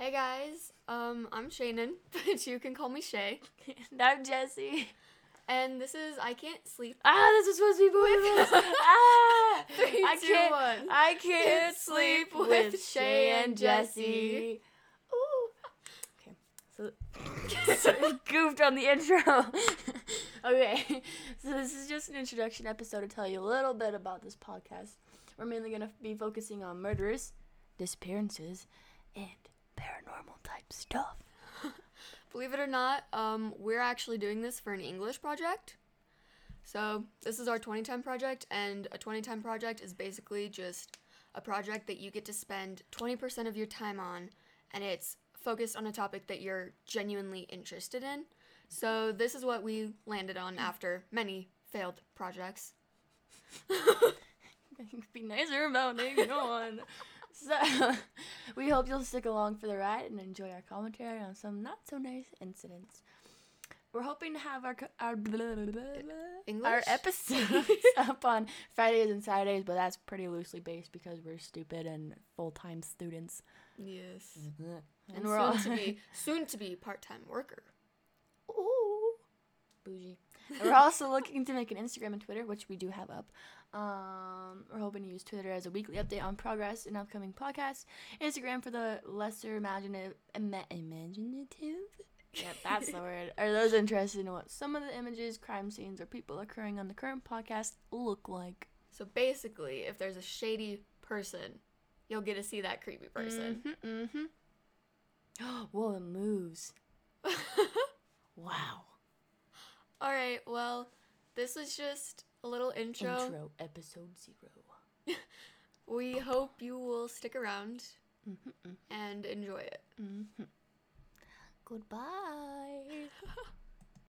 Hey guys, um, I'm Shannon, but you can call me Shay. and I'm Jesse. And this is I Can't Sleep. Ah, this was supposed to be both of us. ah, Three, I two, can't. one. I can't sleep with Shay and Jesse. Ooh. Okay, so, goofed on the intro. okay, so this is just an introduction episode to tell you a little bit about this podcast. We're mainly gonna be focusing on murders, disappearances, and paranormal type stuff. Believe it or not, um, we're actually doing this for an English project. So this is our 2010 project, and a 2010 project is basically just a project that you get to spend 20% of your time on, and it's focused on a topic that you're genuinely interested in. So this is what we landed on after many failed projects. be nicer about it. Go on. So, we hope you'll stick along for the ride and enjoy our commentary on some not so nice incidents. We're hoping to have our our blah, blah, blah, blah, our episodes up on Fridays and Saturdays, but that's pretty loosely based because we're stupid and full time students. Yes. Mm-hmm. And, And we're soon all to be soon to be part-time worker. Bougie. We're also looking to make an Instagram and Twitter, which we do have up. Um, we're hoping to use Twitter as a weekly update on progress and upcoming podcasts. Instagram for the lesser imaginative, ima- imaginative. Yep, that's the word. Are those interested in what some of the images, crime scenes, or people occurring on the current podcast look like? So basically, if there's a shady person, you'll get to see that creepy person. Mm-hmm. mm-hmm. Whoa, it moves. Wow. All right, well, this was just a little intro. Intro episode zero. We hope you will stick around Mm-hmm. and enjoy it. Mm-hmm. Goodbye.